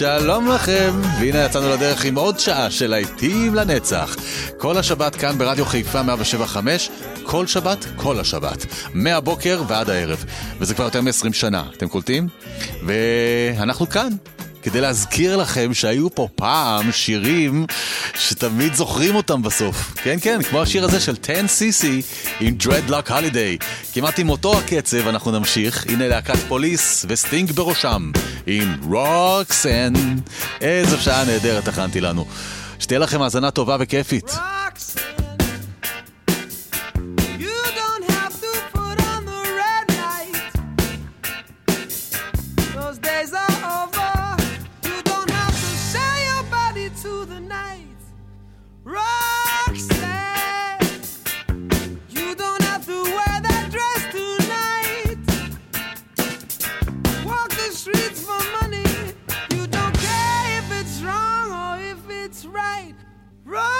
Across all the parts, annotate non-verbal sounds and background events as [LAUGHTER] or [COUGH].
שלום לכם, והנה יצאנו לדרך עם עוד שעה של להיטים לנצח. כל השבת כאן ברדיו חיפה 175, כל שבת, כל השבת. מהבוקר ועד הערב. וזה כבר יותר מ-20 שנה, אתם קולטים? ואנחנו כאן. כדי להזכיר לכם שהיו פה פעם שירים שתמיד זוכרים אותם בסוף. כן, כן, כמו השיר הזה של 10cc עם Dreadlock Holiday. כמעט עם אותו הקצב אנחנו נמשיך. הנה להקת פוליס וסטינג בראשם עם רוקסן. איזו שעה נהדרת הכנתי לנו. שתהיה לכם האזנה טובה וכיפית. You right. Run!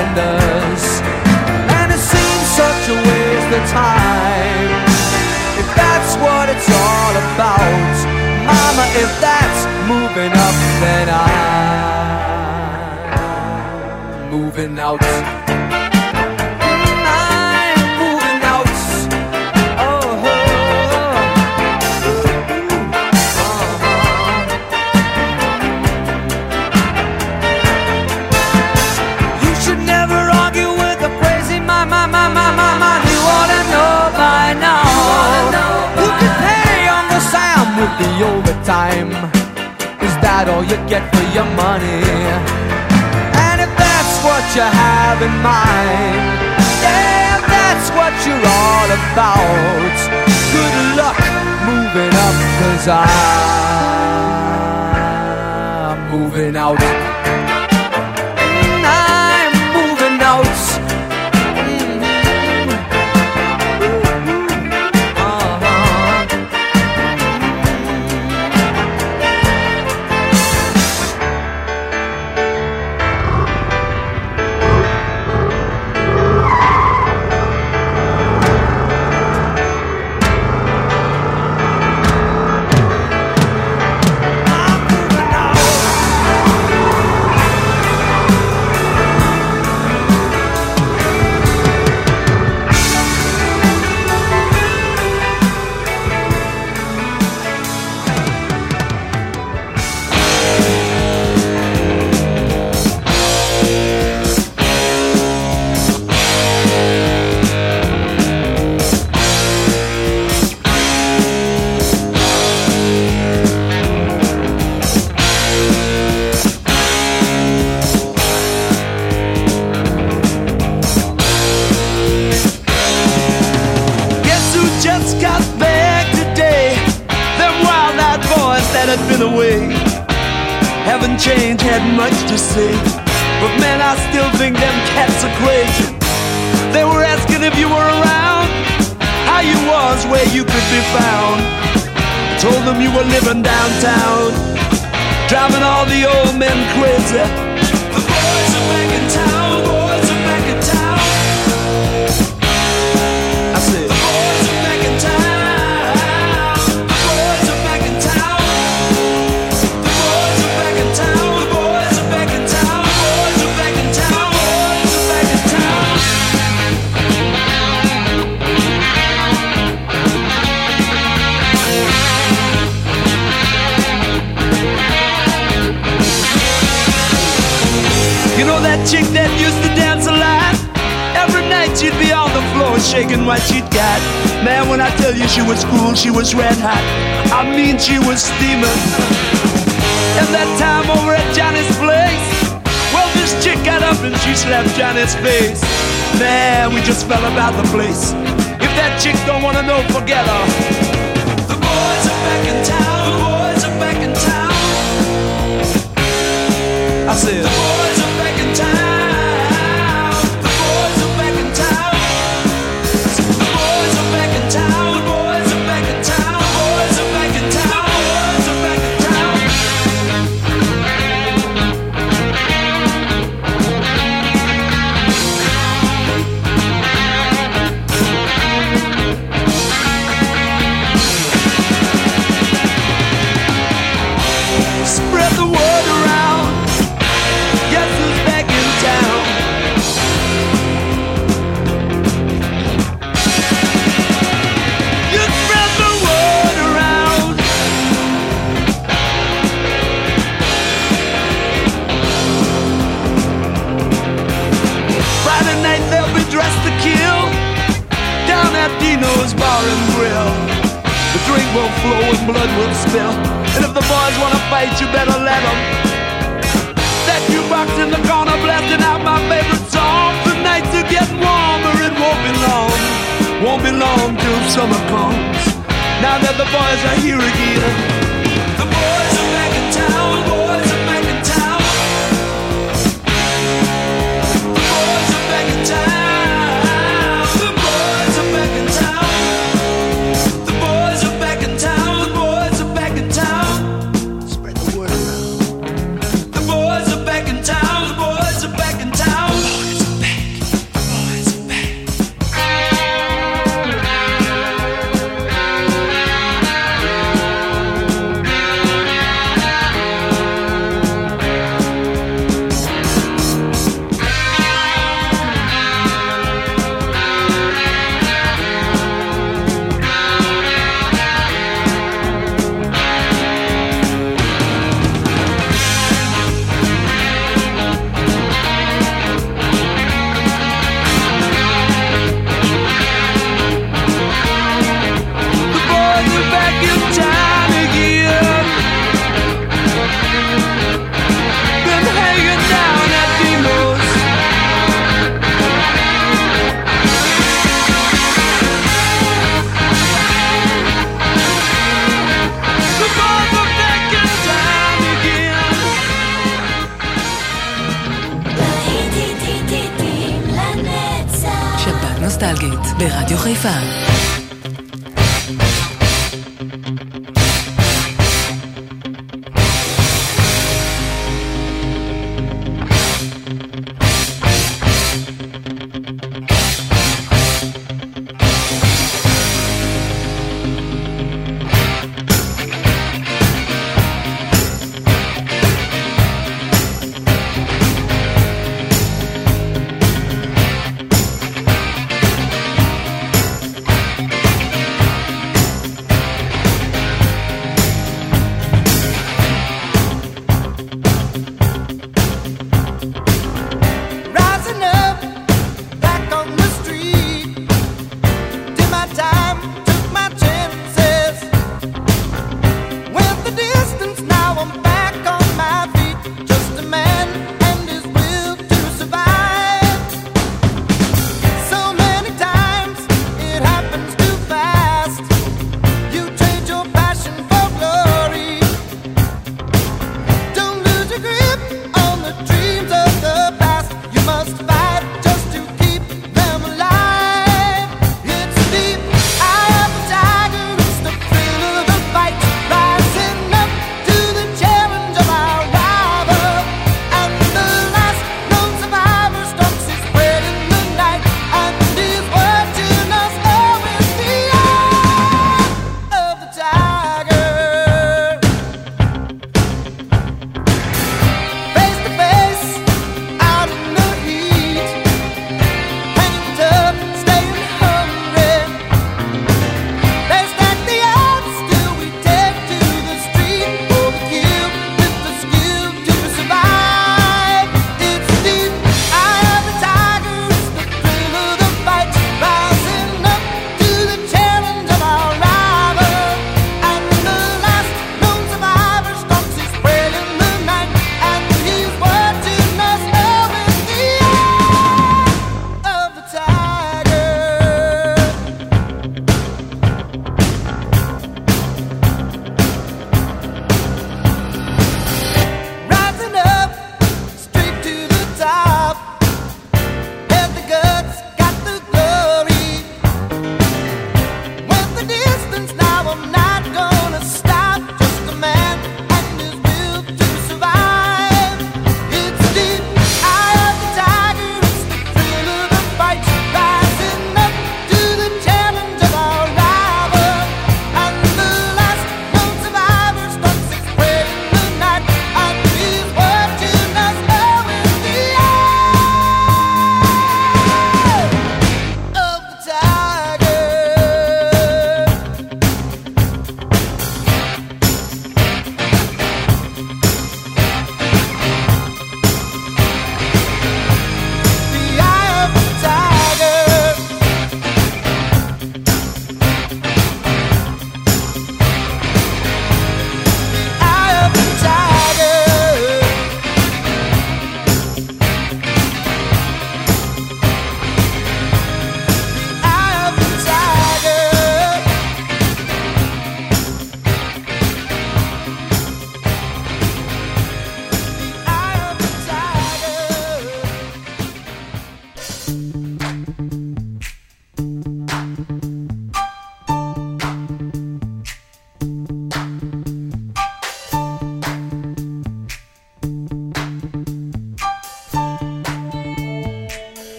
And it seems such a waste of time. If that's what it's all about, Mama, if that's moving up, then I'm moving out. all you get for your money. And if that's what you have in mind, yeah, if that's what you're all about, good luck moving up, cause I'm moving out.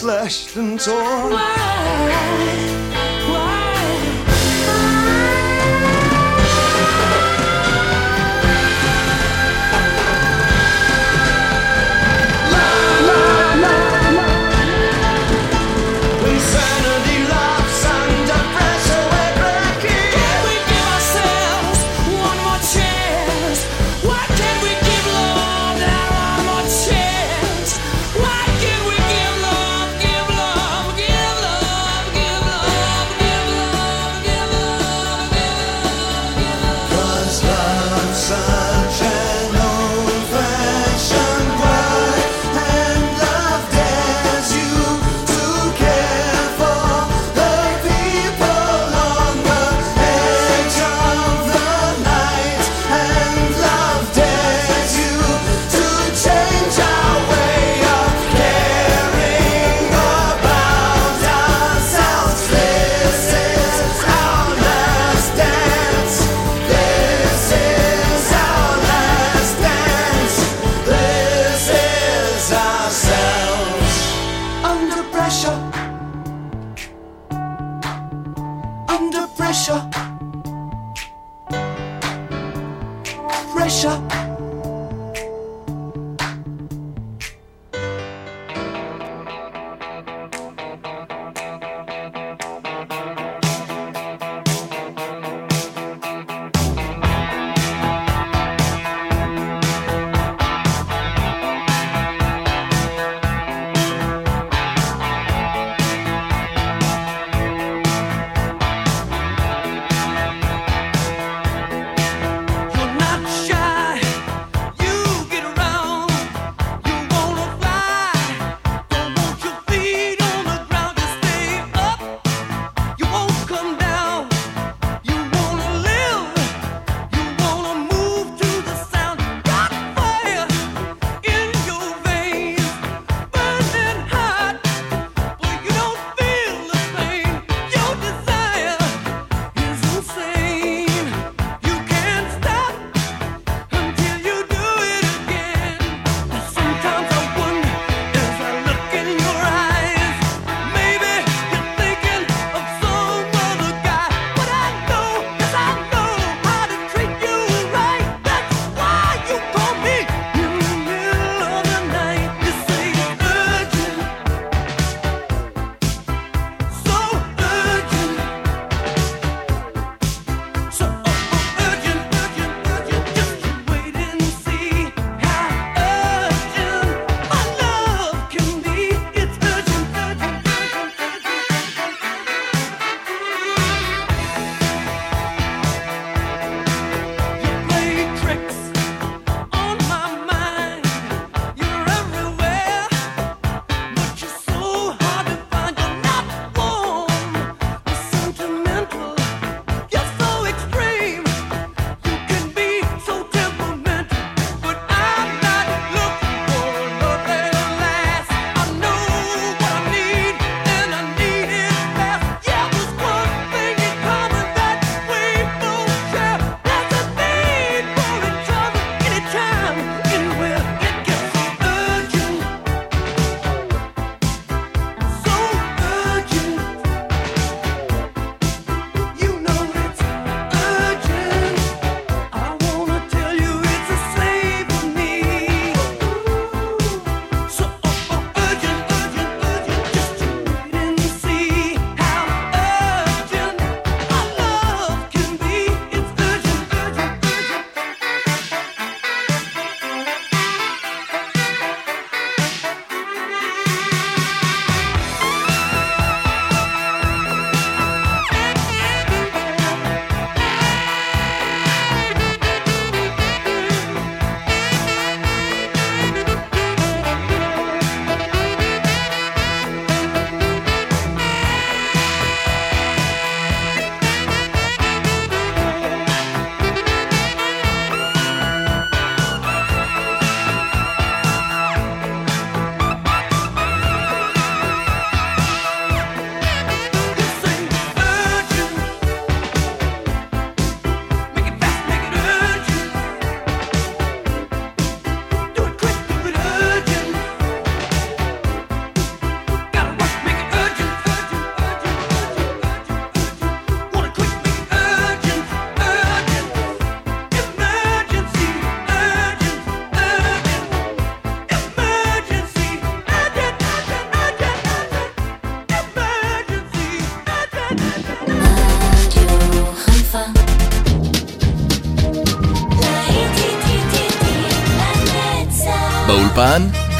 Slashed and torn.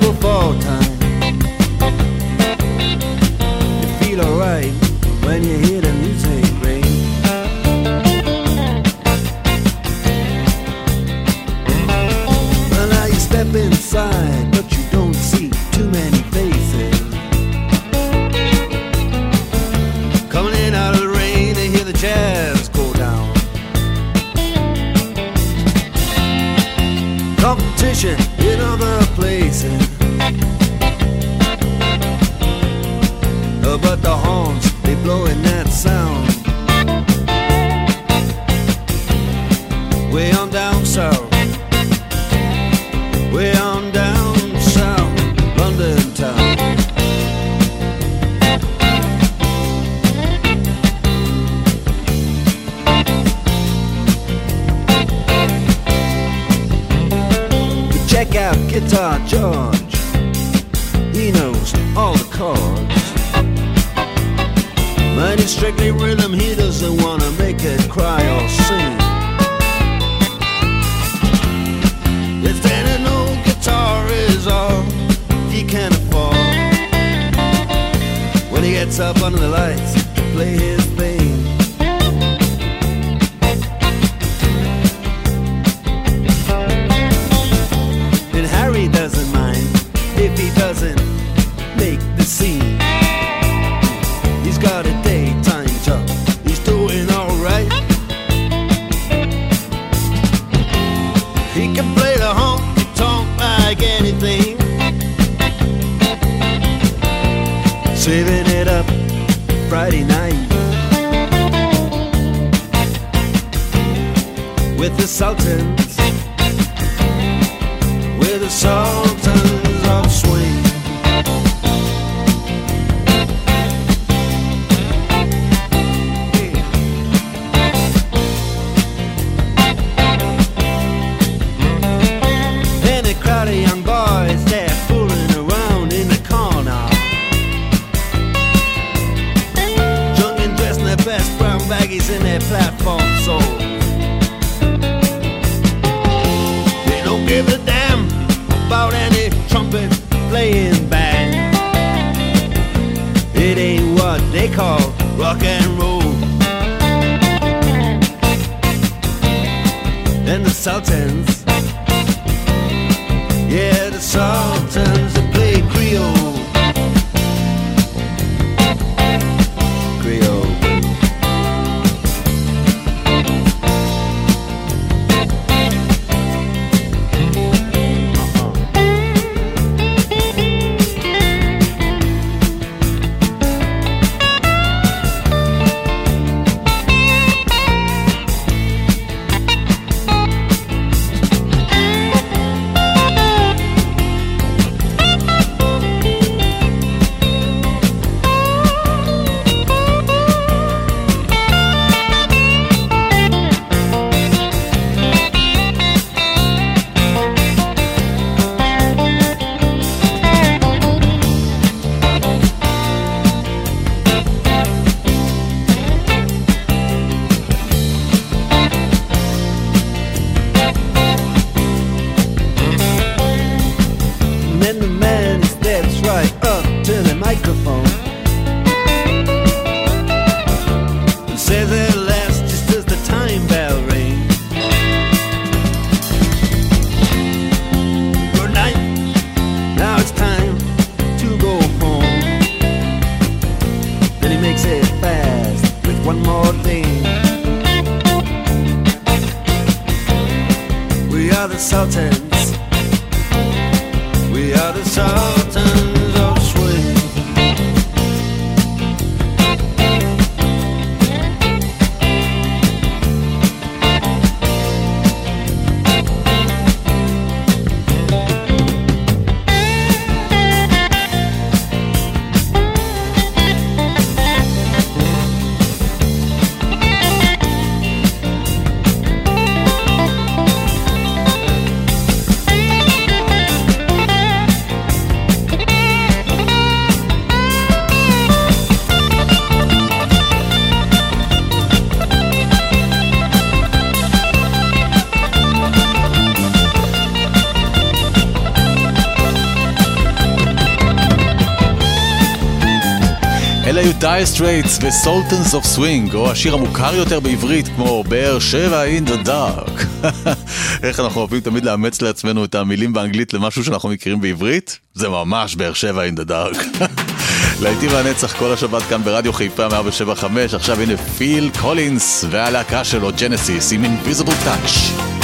trouble fall time. You feel alright when you hear the saving it up Friday night with the Sultans, with the song. דייר סטרייטס ו Sultans of Swing, או השיר המוכר יותר בעברית כמו באר שבע in the dark. [LAUGHS] איך אנחנו אוהבים תמיד לאמץ לעצמנו את המילים באנגלית למשהו שאנחנו מכירים בעברית? זה ממש באר שבע in the dark. [LAUGHS] להיטים לנצח כל השבת כאן ברדיו חיפה 107.5, עכשיו הנה פיל קולינס והלהקה שלו ג'נסיס עם Invisible Touch.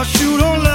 Cause you don't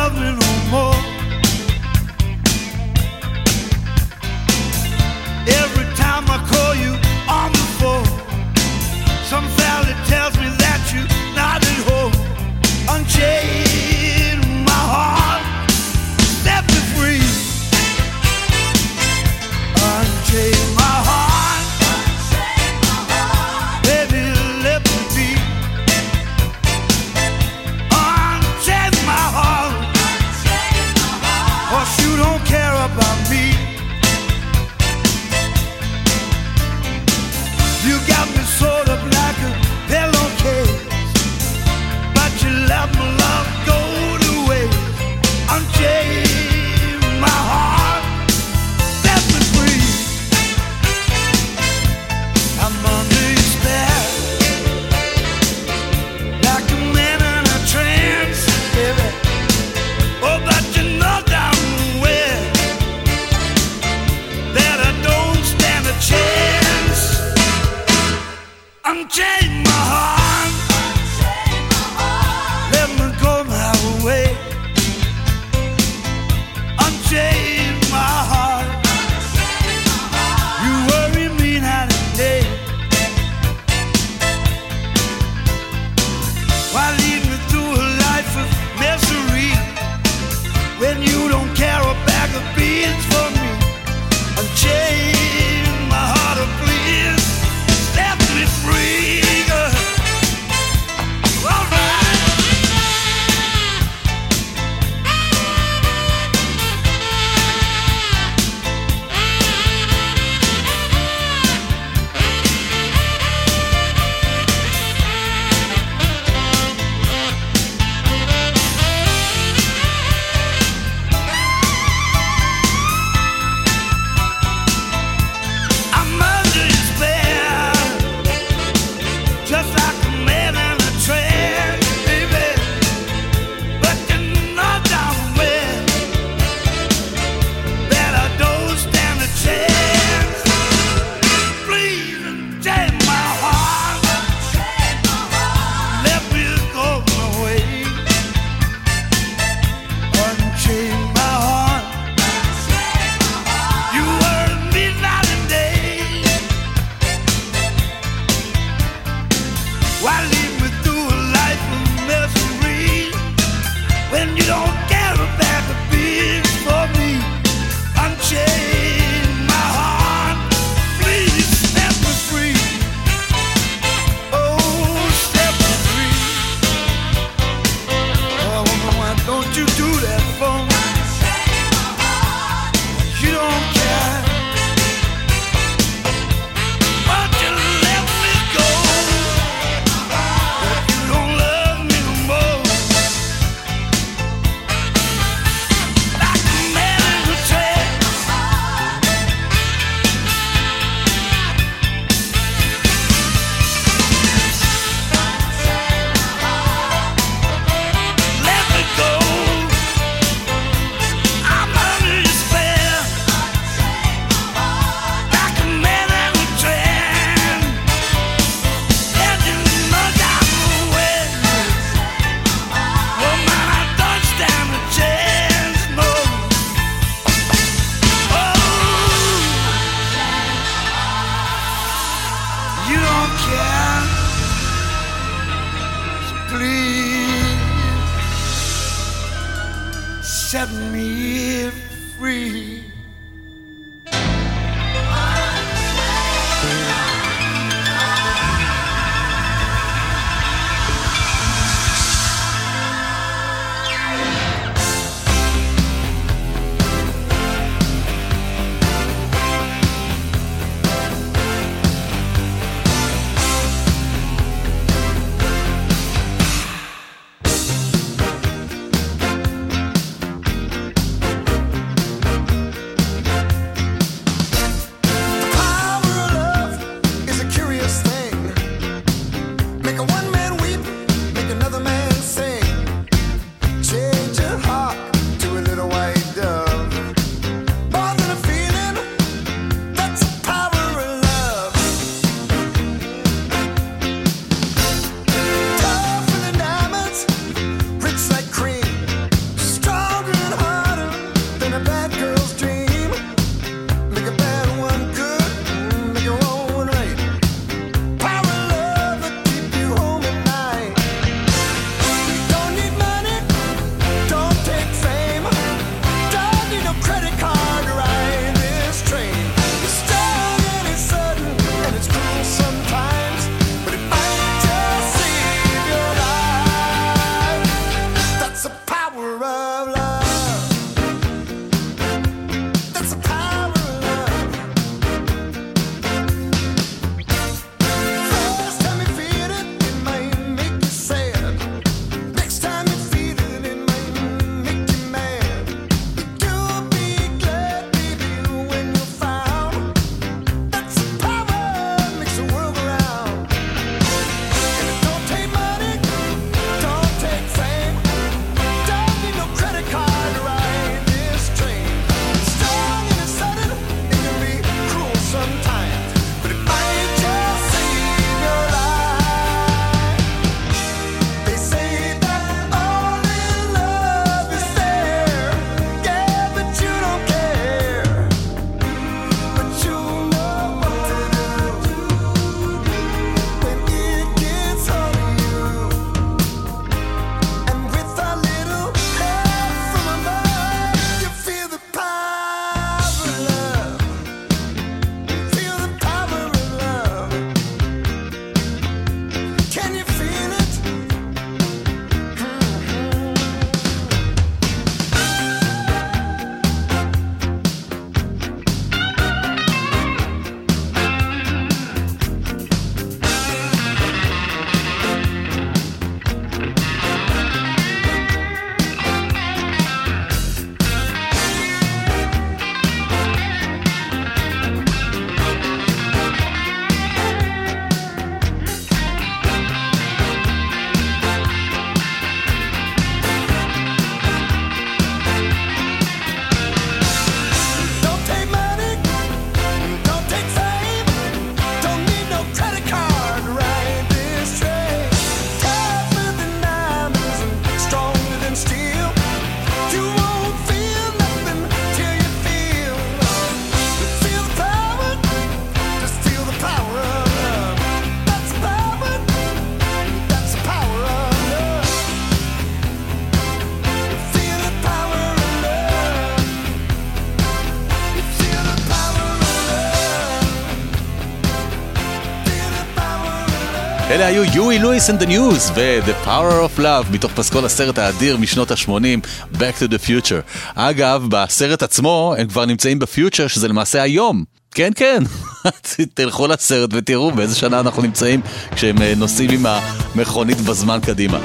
יואי לואיס the News ו-The Power of Love מתוך פסקול הסרט האדיר משנות ה-80, Back to the Future. אגב, בסרט עצמו הם כבר נמצאים בפיוטר שזה למעשה היום. כן, כן, [LAUGHS] תלכו לסרט ותראו באיזה שנה אנחנו נמצאים כשהם אה, נוסעים עם המכונית בזמן קדימה.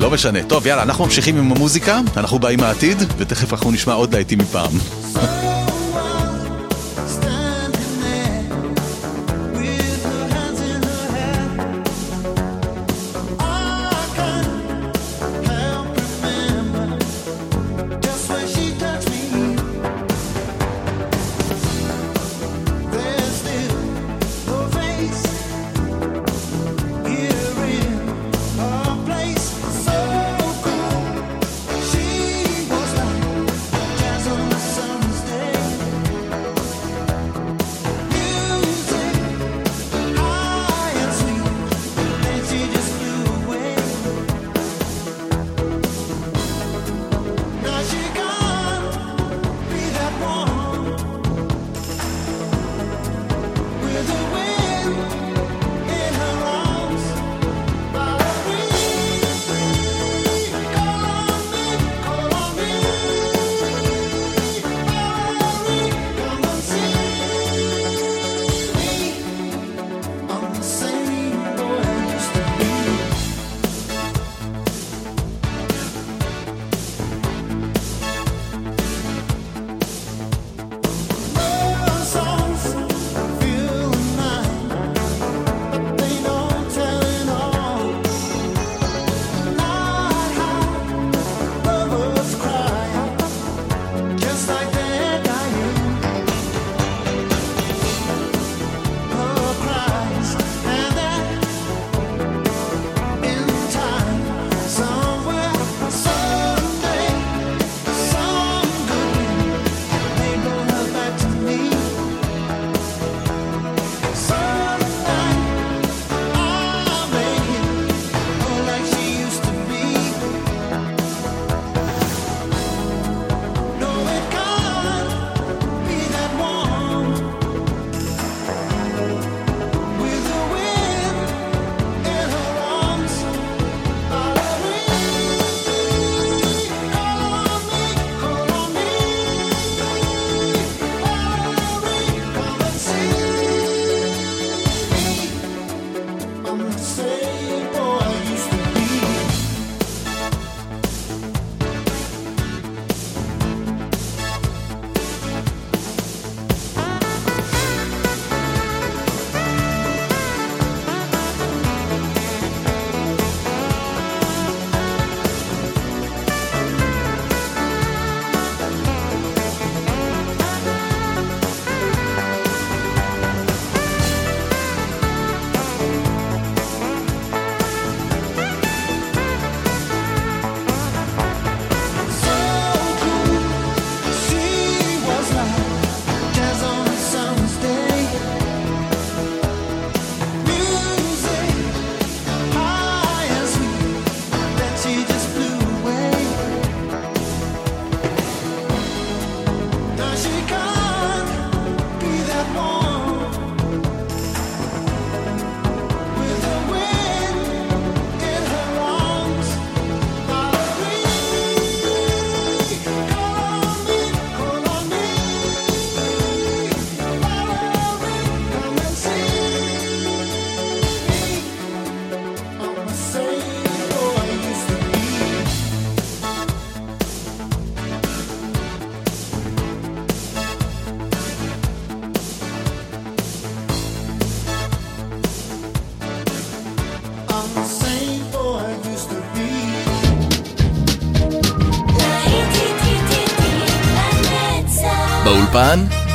לא משנה. טוב, יאללה, אנחנו ממשיכים עם המוזיקה, אנחנו באים מהעתיד, ותכף אנחנו נשמע עוד להיטים מפעם. [LAUGHS]